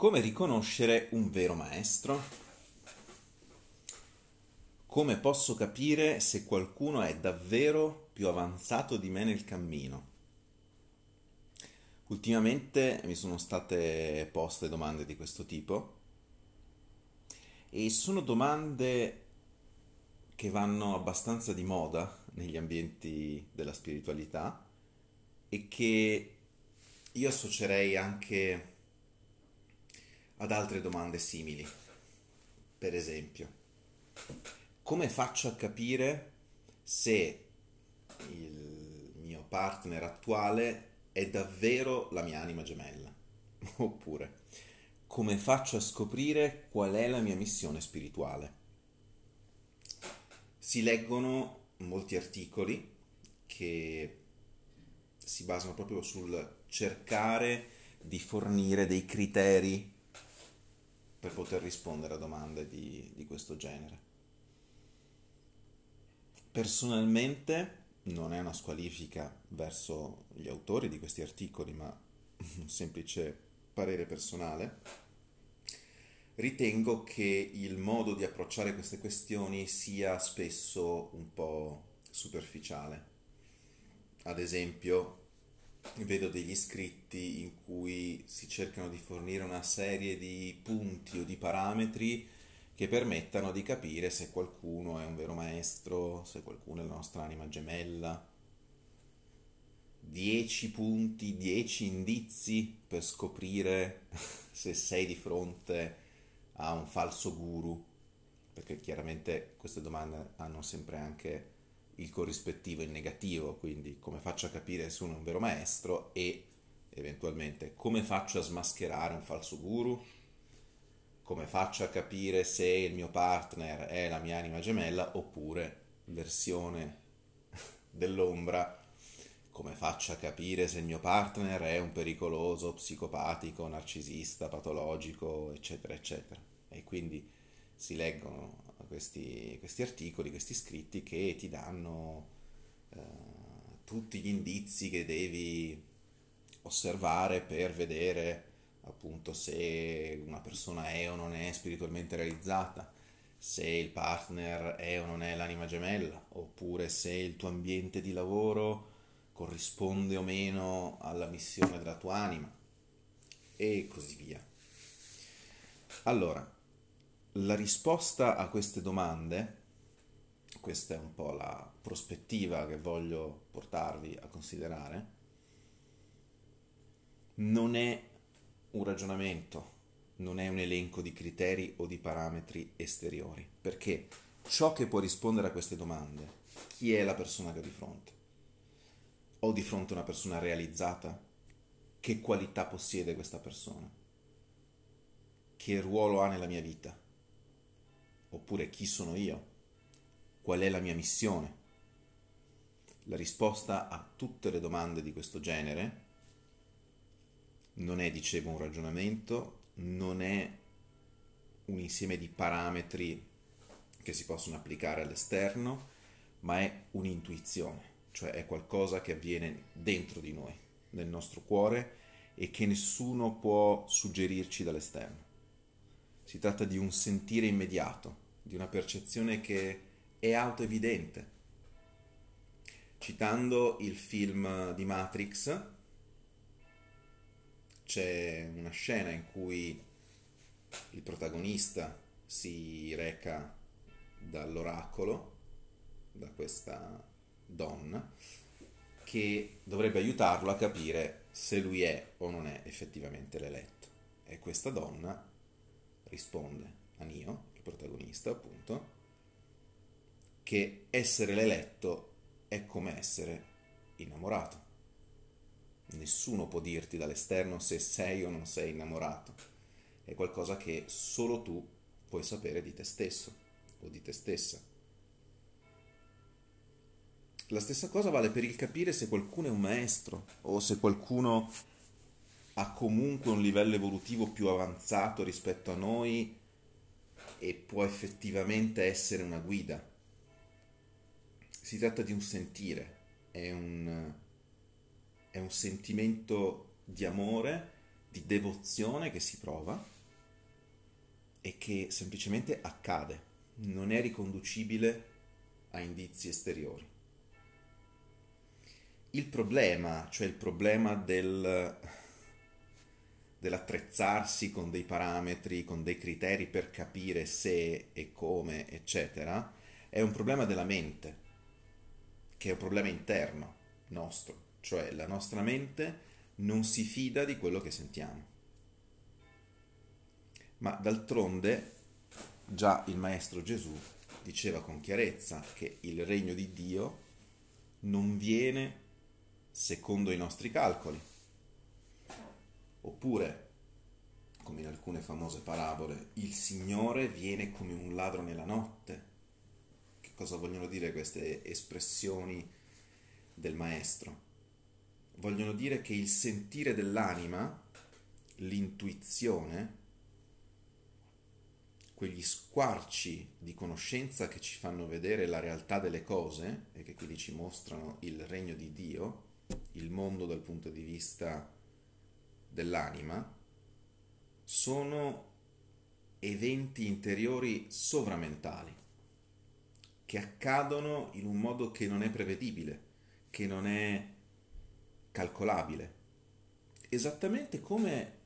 Come riconoscere un vero maestro? Come posso capire se qualcuno è davvero più avanzato di me nel cammino? Ultimamente mi sono state poste domande di questo tipo e sono domande che vanno abbastanza di moda negli ambienti della spiritualità e che io associerei anche ad altre domande simili. Per esempio, come faccio a capire se il mio partner attuale è davvero la mia anima gemella? Oppure, come faccio a scoprire qual è la mia missione spirituale? Si leggono molti articoli che si basano proprio sul cercare di fornire dei criteri per poter rispondere a domande di, di questo genere. Personalmente non è una squalifica verso gli autori di questi articoli, ma un semplice parere personale. Ritengo che il modo di approcciare queste questioni sia spesso un po' superficiale. Ad esempio, vedo degli scritti in cui si cercano di fornire una serie di punti o di parametri che permettano di capire se qualcuno è un vero maestro, se qualcuno è la nostra anima gemella. Dieci punti, dieci indizi per scoprire se sei di fronte a un falso guru, perché chiaramente queste domande hanno sempre anche il corrispettivo in negativo, quindi come faccio a capire se uno è un vero maestro e eventualmente come faccio a smascherare un falso guru, come faccio a capire se il mio partner è la mia anima gemella oppure versione dell'ombra, come faccio a capire se il mio partner è un pericoloso, psicopatico, narcisista, patologico, eccetera, eccetera. E quindi si leggono questi, questi articoli, questi scritti che ti danno eh, tutti gli indizi che devi osservare per vedere appunto se una persona è o non è spiritualmente realizzata, se il partner è o non è l'anima gemella, oppure se il tuo ambiente di lavoro corrisponde o meno alla missione della tua anima e così via. Allora, la risposta a queste domande, questa è un po' la prospettiva che voglio portarvi a considerare, non è un ragionamento, non è un elenco di criteri o di parametri esteriori, perché ciò che può rispondere a queste domande, chi è la persona che ho di fronte? Ho di fronte una persona realizzata? Che qualità possiede questa persona? Che ruolo ha nella mia vita? Oppure chi sono io? Qual è la mia missione? La risposta a tutte le domande di questo genere non è, dicevo, un ragionamento, non è un insieme di parametri che si possono applicare all'esterno, ma è un'intuizione, cioè è qualcosa che avviene dentro di noi, nel nostro cuore e che nessuno può suggerirci dall'esterno. Si tratta di un sentire immediato, di una percezione che è autoevidente. Citando il film di Matrix, c'è una scena in cui il protagonista si reca dall'oracolo, da questa donna, che dovrebbe aiutarlo a capire se lui è o non è effettivamente l'eletto. E questa donna risponde a Nio, il protagonista appunto, che essere l'eletto è come essere innamorato. Nessuno può dirti dall'esterno se sei o non sei innamorato. È qualcosa che solo tu puoi sapere di te stesso o di te stessa. La stessa cosa vale per il capire se qualcuno è un maestro o se qualcuno ha comunque un livello evolutivo più avanzato rispetto a noi e può effettivamente essere una guida. Si tratta di un sentire, è un, è un sentimento di amore di devozione che si prova e che semplicemente accade, non è riconducibile a indizi esteriori. Il problema, cioè il problema del, dell'attrezzarsi con dei parametri, con dei criteri per capire se e come, eccetera, è un problema della mente, che è un problema interno nostro, cioè la nostra mente non si fida di quello che sentiamo. Ma d'altronde già il Maestro Gesù diceva con chiarezza che il regno di Dio non viene secondo i nostri calcoli. Oppure, come in alcune famose parabole, il Signore viene come un ladro nella notte. Che cosa vogliono dire queste espressioni del Maestro? Vogliono dire che il sentire dell'anima, l'intuizione, quegli squarci di conoscenza che ci fanno vedere la realtà delle cose e che quindi ci mostrano il regno di Dio, il mondo dal punto di vista dell'anima, sono eventi interiori sovramentali che accadono in un modo che non è prevedibile, che non è calcolabile, esattamente come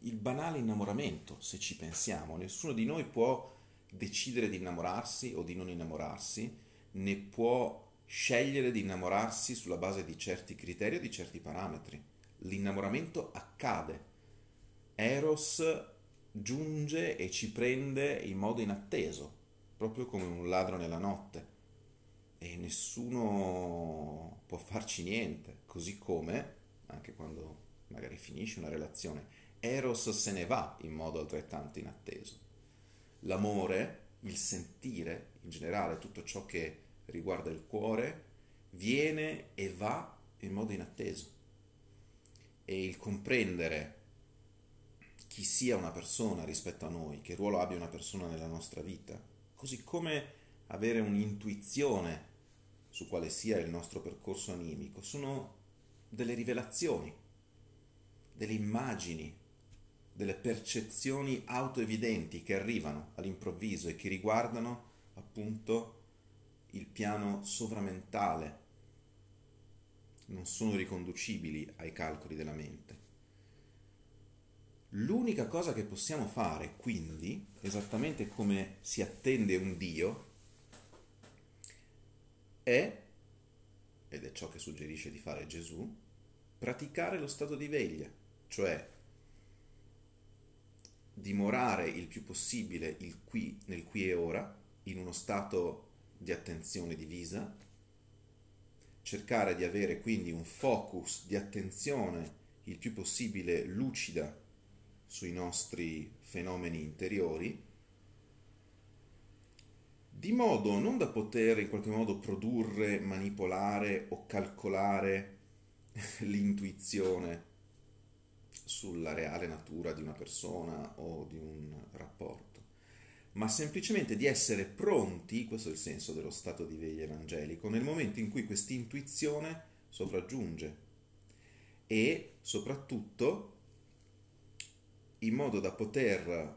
il banale innamoramento, se ci pensiamo. Nessuno di noi può decidere di innamorarsi o di non innamorarsi, né può scegliere di innamorarsi sulla base di certi criteri o di certi parametri. L'innamoramento accade. Eros giunge e ci prende in modo inatteso, proprio come un ladro nella notte. E nessuno può farci niente, così come, anche quando magari finisce una relazione, Eros se ne va in modo altrettanto inatteso. L'amore, il sentire, in generale tutto ciò che riguarda il cuore, viene e va in modo inatteso. E il comprendere chi sia una persona rispetto a noi, che ruolo abbia una persona nella nostra vita, così come avere un'intuizione su quale sia il nostro percorso animico, sono delle rivelazioni, delle immagini delle percezioni autoevidenti che arrivano all'improvviso e che riguardano appunto il piano sovramentale, non sono riconducibili ai calcoli della mente. L'unica cosa che possiamo fare, quindi, esattamente come si attende un Dio, è, ed è ciò che suggerisce di fare Gesù, praticare lo stato di veglia, cioè dimorare il più possibile il qui, nel qui e ora, in uno stato di attenzione divisa, cercare di avere quindi un focus di attenzione il più possibile lucida sui nostri fenomeni interiori, di modo non da poter in qualche modo produrre, manipolare o calcolare l'intuizione sulla reale natura di una persona o di un rapporto, ma semplicemente di essere pronti, questo è il senso dello stato di veglia evangelico, nel momento in cui questa intuizione sopraggiunge e soprattutto in modo da poter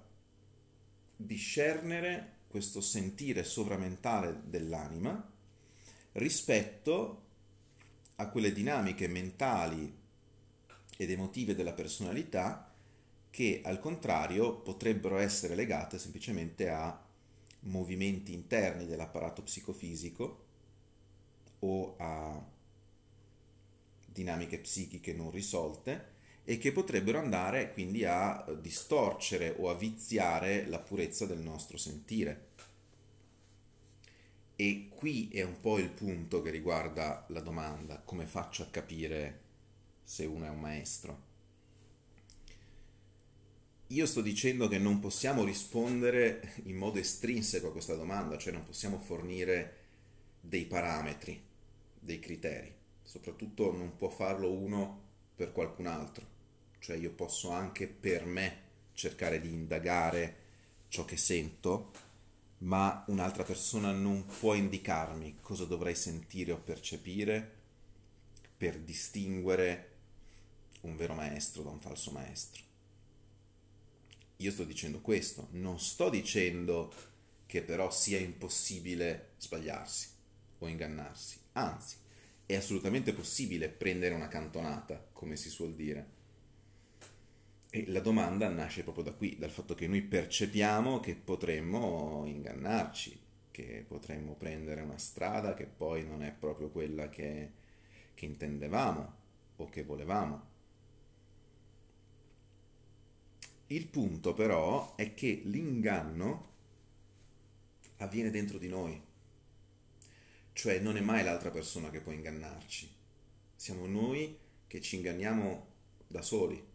discernere questo sentire sovramentale dell'anima rispetto a quelle dinamiche mentali ed emotive della personalità che al contrario potrebbero essere legate semplicemente a movimenti interni dell'apparato psicofisico o a dinamiche psichiche non risolte e che potrebbero andare quindi a distorcere o a viziare la purezza del nostro sentire. E qui è un po' il punto che riguarda la domanda, come faccio a capire se uno è un maestro. Io sto dicendo che non possiamo rispondere in modo estrinseco a questa domanda, cioè non possiamo fornire dei parametri, dei criteri, soprattutto non può farlo uno per qualcun altro, cioè io posso anche per me cercare di indagare ciò che sento, ma un'altra persona non può indicarmi cosa dovrei sentire o percepire per distinguere un vero maestro da un falso maestro. Io sto dicendo questo, non sto dicendo che però sia impossibile sbagliarsi o ingannarsi, anzi, è assolutamente possibile prendere una cantonata, come si suol dire. E la domanda nasce proprio da qui, dal fatto che noi percepiamo che potremmo ingannarci, che potremmo prendere una strada che poi non è proprio quella che, che intendevamo o che volevamo. Il punto però è che l'inganno avviene dentro di noi, cioè non è mai l'altra persona che può ingannarci, siamo noi che ci inganniamo da soli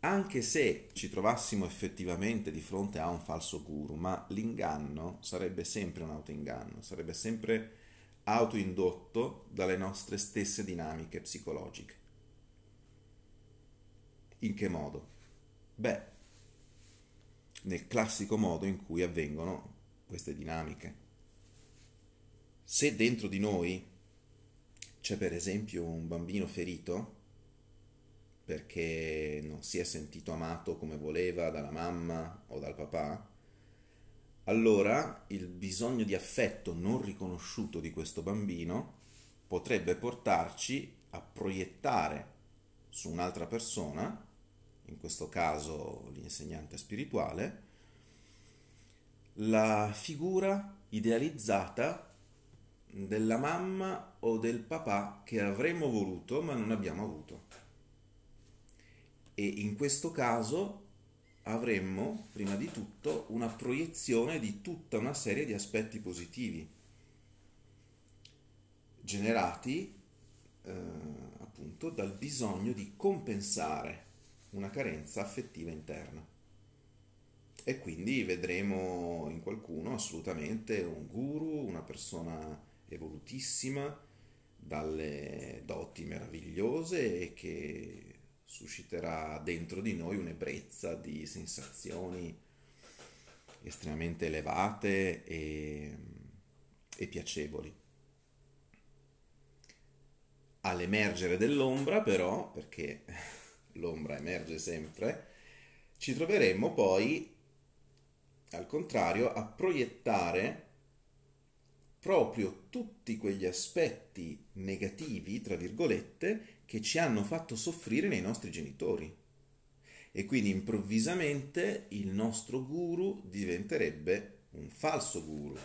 anche se ci trovassimo effettivamente di fronte a un falso guru, ma l'inganno sarebbe sempre un autoinganno, sarebbe sempre autoindotto dalle nostre stesse dinamiche psicologiche. In che modo? Beh, nel classico modo in cui avvengono queste dinamiche. Se dentro di noi c'è per esempio un bambino ferito, perché non si è sentito amato come voleva dalla mamma o dal papà, allora il bisogno di affetto non riconosciuto di questo bambino potrebbe portarci a proiettare su un'altra persona, in questo caso l'insegnante spirituale, la figura idealizzata della mamma o del papà che avremmo voluto ma non abbiamo avuto. E in questo caso avremmo prima di tutto una proiezione di tutta una serie di aspetti positivi generati eh, appunto dal bisogno di compensare una carenza affettiva interna. E quindi vedremo in qualcuno assolutamente un guru, una persona evolutissima, dalle doti meravigliose e che susciterà dentro di noi un'ebbrezza di sensazioni estremamente elevate e, e piacevoli. All'emergere dell'ombra, però, perché l'ombra emerge sempre, ci troveremmo poi, al contrario, a proiettare proprio tutti quegli aspetti negativi, tra virgolette, che ci hanno fatto soffrire nei nostri genitori. E quindi improvvisamente il nostro guru diventerebbe un falso guru,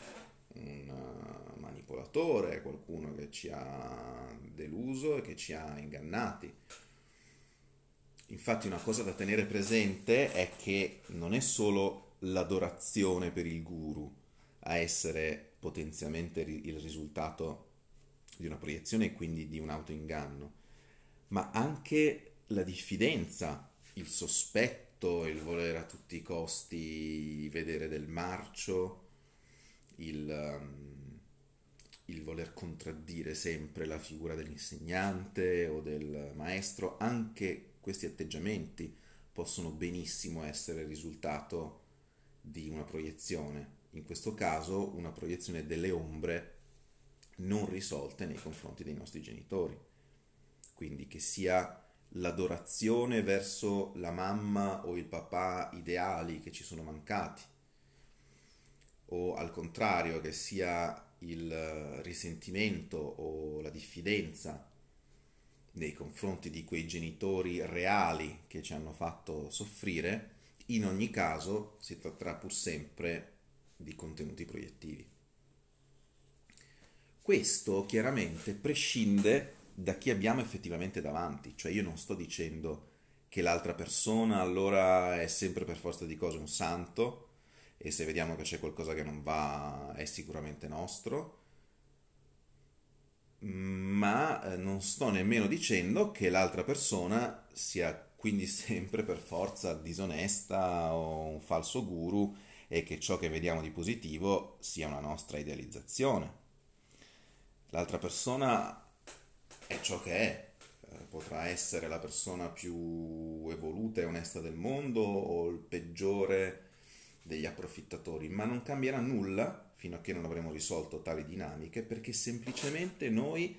un uh, manipolatore, qualcuno che ci ha deluso e che ci ha ingannati. Infatti una cosa da tenere presente è che non è solo l'adorazione per il guru a essere potenzialmente il risultato di una proiezione e quindi di un autoinganno, ma anche la diffidenza, il sospetto, il volere a tutti i costi vedere del marcio, il, um, il voler contraddire sempre la figura dell'insegnante o del maestro, anche questi atteggiamenti possono benissimo essere il risultato di una proiezione, in questo caso una proiezione delle ombre non risolte nei confronti dei nostri genitori. Quindi che sia l'adorazione verso la mamma o il papà ideali che ci sono mancati, o al contrario che sia il risentimento o la diffidenza nei confronti di quei genitori reali che ci hanno fatto soffrire, in ogni caso si tratterà pur sempre di contenuti proiettivi. Questo chiaramente prescinde da chi abbiamo effettivamente davanti. Cioè io non sto dicendo che l'altra persona allora è sempre per forza di cose un santo e se vediamo che c'è qualcosa che non va è sicuramente nostro, ma eh, non sto nemmeno dicendo che l'altra persona sia quindi sempre per forza disonesta o un falso guru e che ciò che vediamo di positivo sia una nostra idealizzazione. L'altra persona è ciò che è. Eh, potrà essere la persona più evoluta e onesta del mondo o il peggiore degli approfittatori, ma non cambierà nulla fino a che non avremo risolto tali dinamiche perché semplicemente noi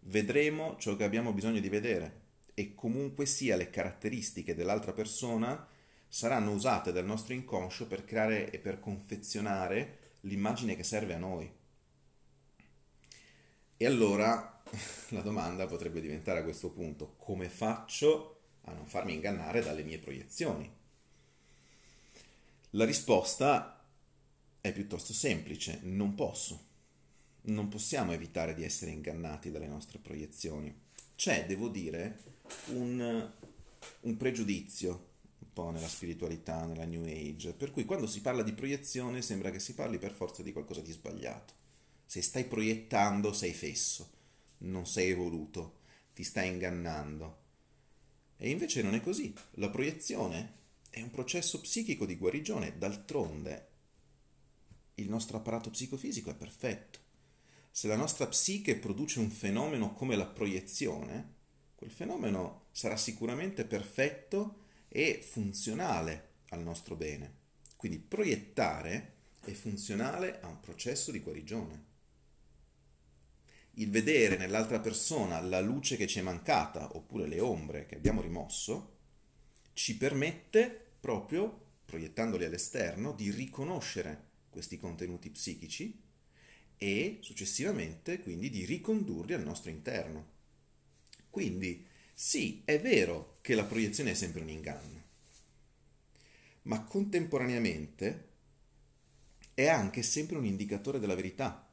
vedremo ciò che abbiamo bisogno di vedere e comunque sia le caratteristiche dell'altra persona saranno usate dal nostro inconscio per creare e per confezionare l'immagine che serve a noi. E allora la domanda potrebbe diventare a questo punto come faccio a non farmi ingannare dalle mie proiezioni? La risposta è piuttosto semplice, non posso. Non possiamo evitare di essere ingannati dalle nostre proiezioni. C'è, devo dire, un, un pregiudizio un po' nella spiritualità, nella New Age, per cui quando si parla di proiezione sembra che si parli per forza di qualcosa di sbagliato. Se stai proiettando sei fesso, non sei evoluto, ti stai ingannando. E invece non è così. La proiezione è un processo psichico di guarigione, d'altronde il nostro apparato psicofisico è perfetto. Se la nostra psiche produce un fenomeno come la proiezione, quel fenomeno sarà sicuramente perfetto e funzionale al nostro bene. Quindi proiettare è funzionale a un processo di guarigione. Il vedere nell'altra persona la luce che ci è mancata oppure le ombre che abbiamo rimosso ci permette proprio, proiettandoli all'esterno, di riconoscere questi contenuti psichici e successivamente quindi di ricondurli al nostro interno. Quindi sì, è vero che la proiezione è sempre un inganno, ma contemporaneamente è anche sempre un indicatore della verità.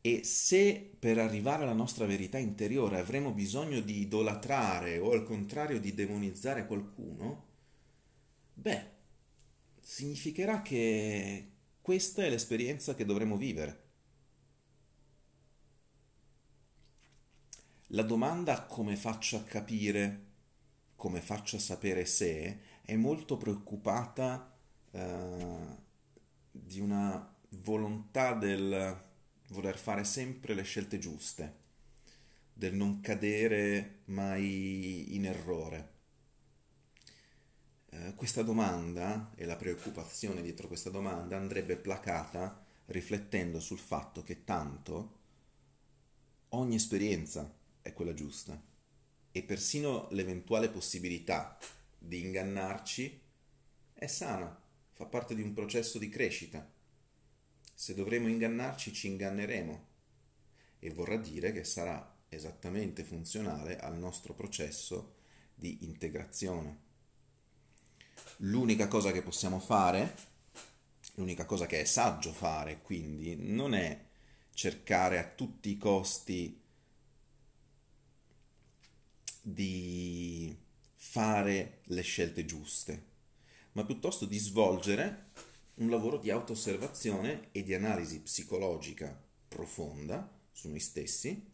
E se per arrivare alla nostra verità interiore avremo bisogno di idolatrare o al contrario di demonizzare qualcuno, beh, significherà che questa è l'esperienza che dovremo vivere. La domanda come faccio a capire, come faccio a sapere se, è molto preoccupata eh, di una volontà del voler fare sempre le scelte giuste, del non cadere mai in errore. Questa domanda e la preoccupazione dietro questa domanda andrebbe placata riflettendo sul fatto che tanto ogni esperienza è quella giusta e persino l'eventuale possibilità di ingannarci è sana, fa parte di un processo di crescita. Se dovremo ingannarci ci inganneremo e vorrà dire che sarà esattamente funzionale al nostro processo di integrazione. L'unica cosa che possiamo fare, l'unica cosa che è saggio fare, quindi, non è cercare a tutti i costi di fare le scelte giuste, ma piuttosto di svolgere un lavoro di auto-osservazione e di analisi psicologica profonda su noi stessi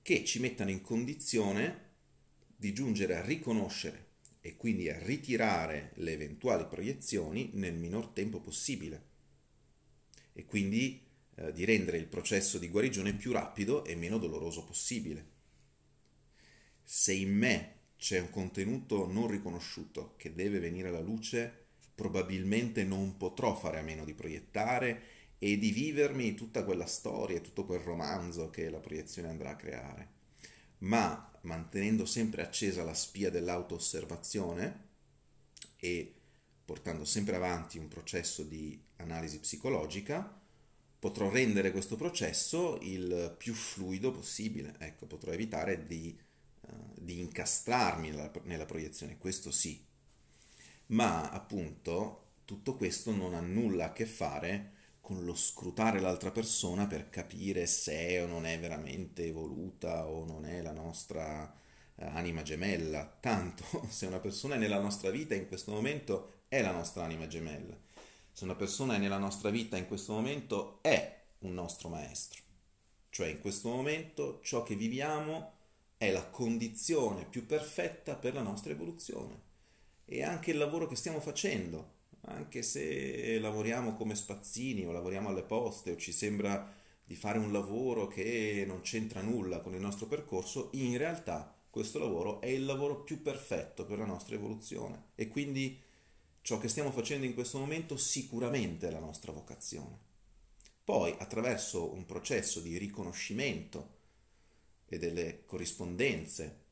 che ci mettano in condizione di giungere a riconoscere e quindi a ritirare le eventuali proiezioni nel minor tempo possibile e quindi eh, di rendere il processo di guarigione più rapido e meno doloroso possibile se in me c'è un contenuto non riconosciuto che deve venire alla luce, probabilmente non potrò fare a meno di proiettare e di vivermi tutta quella storia, tutto quel romanzo che la proiezione andrà a creare. Ma mantenendo sempre accesa la spia dell'auto-osservazione e portando sempre avanti un processo di analisi psicologica, potrò rendere questo processo il più fluido possibile. Ecco, potrò evitare di eh, di incastrarmi nella, nella proiezione, questo sì. Ma appunto tutto questo non ha nulla a che fare con lo scrutare l'altra persona per capire se è o non è veramente evoluta o non è la nostra eh, anima gemella. Tanto se una persona è nella nostra vita in questo momento è la nostra anima gemella. Se una persona è nella nostra vita in questo momento è un nostro maestro. Cioè in questo momento ciò che viviamo è la condizione più perfetta per la nostra evoluzione. E anche il lavoro che stiamo facendo, anche se lavoriamo come spazzini o lavoriamo alle poste o ci sembra di fare un lavoro che non c'entra nulla con il nostro percorso, in realtà questo lavoro è il lavoro più perfetto per la nostra evoluzione e quindi ciò che stiamo facendo in questo momento sicuramente è la nostra vocazione. Poi attraverso un processo di riconoscimento e delle corrispondenze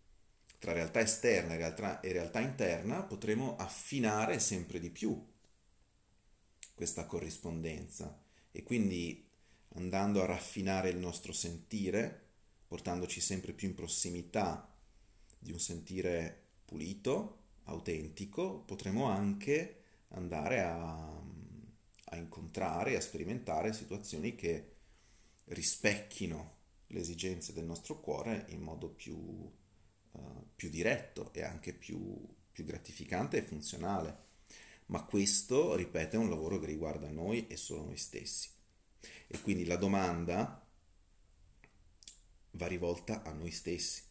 tra realtà esterna e realtà, e realtà interna, potremo affinare sempre di più questa corrispondenza e quindi andando a raffinare il nostro sentire, portandoci sempre più in prossimità di un sentire pulito, autentico, potremo anche andare a, a incontrare a sperimentare situazioni che rispecchino le esigenze del nostro cuore in modo più, uh, più diretto e anche più, più gratificante e funzionale. Ma questo, ripeto, è un lavoro che riguarda noi e solo noi stessi. E quindi la domanda va rivolta a noi stessi.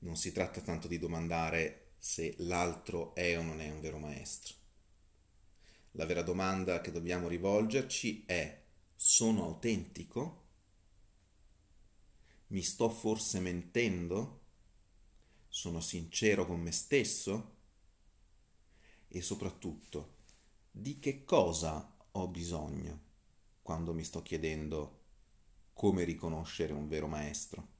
Non si tratta tanto di domandare se l'altro è o non è un vero maestro. La vera domanda che dobbiamo rivolgerci è sono autentico? Mi sto forse mentendo? Sono sincero con me stesso? E soprattutto, di che cosa ho bisogno quando mi sto chiedendo come riconoscere un vero maestro?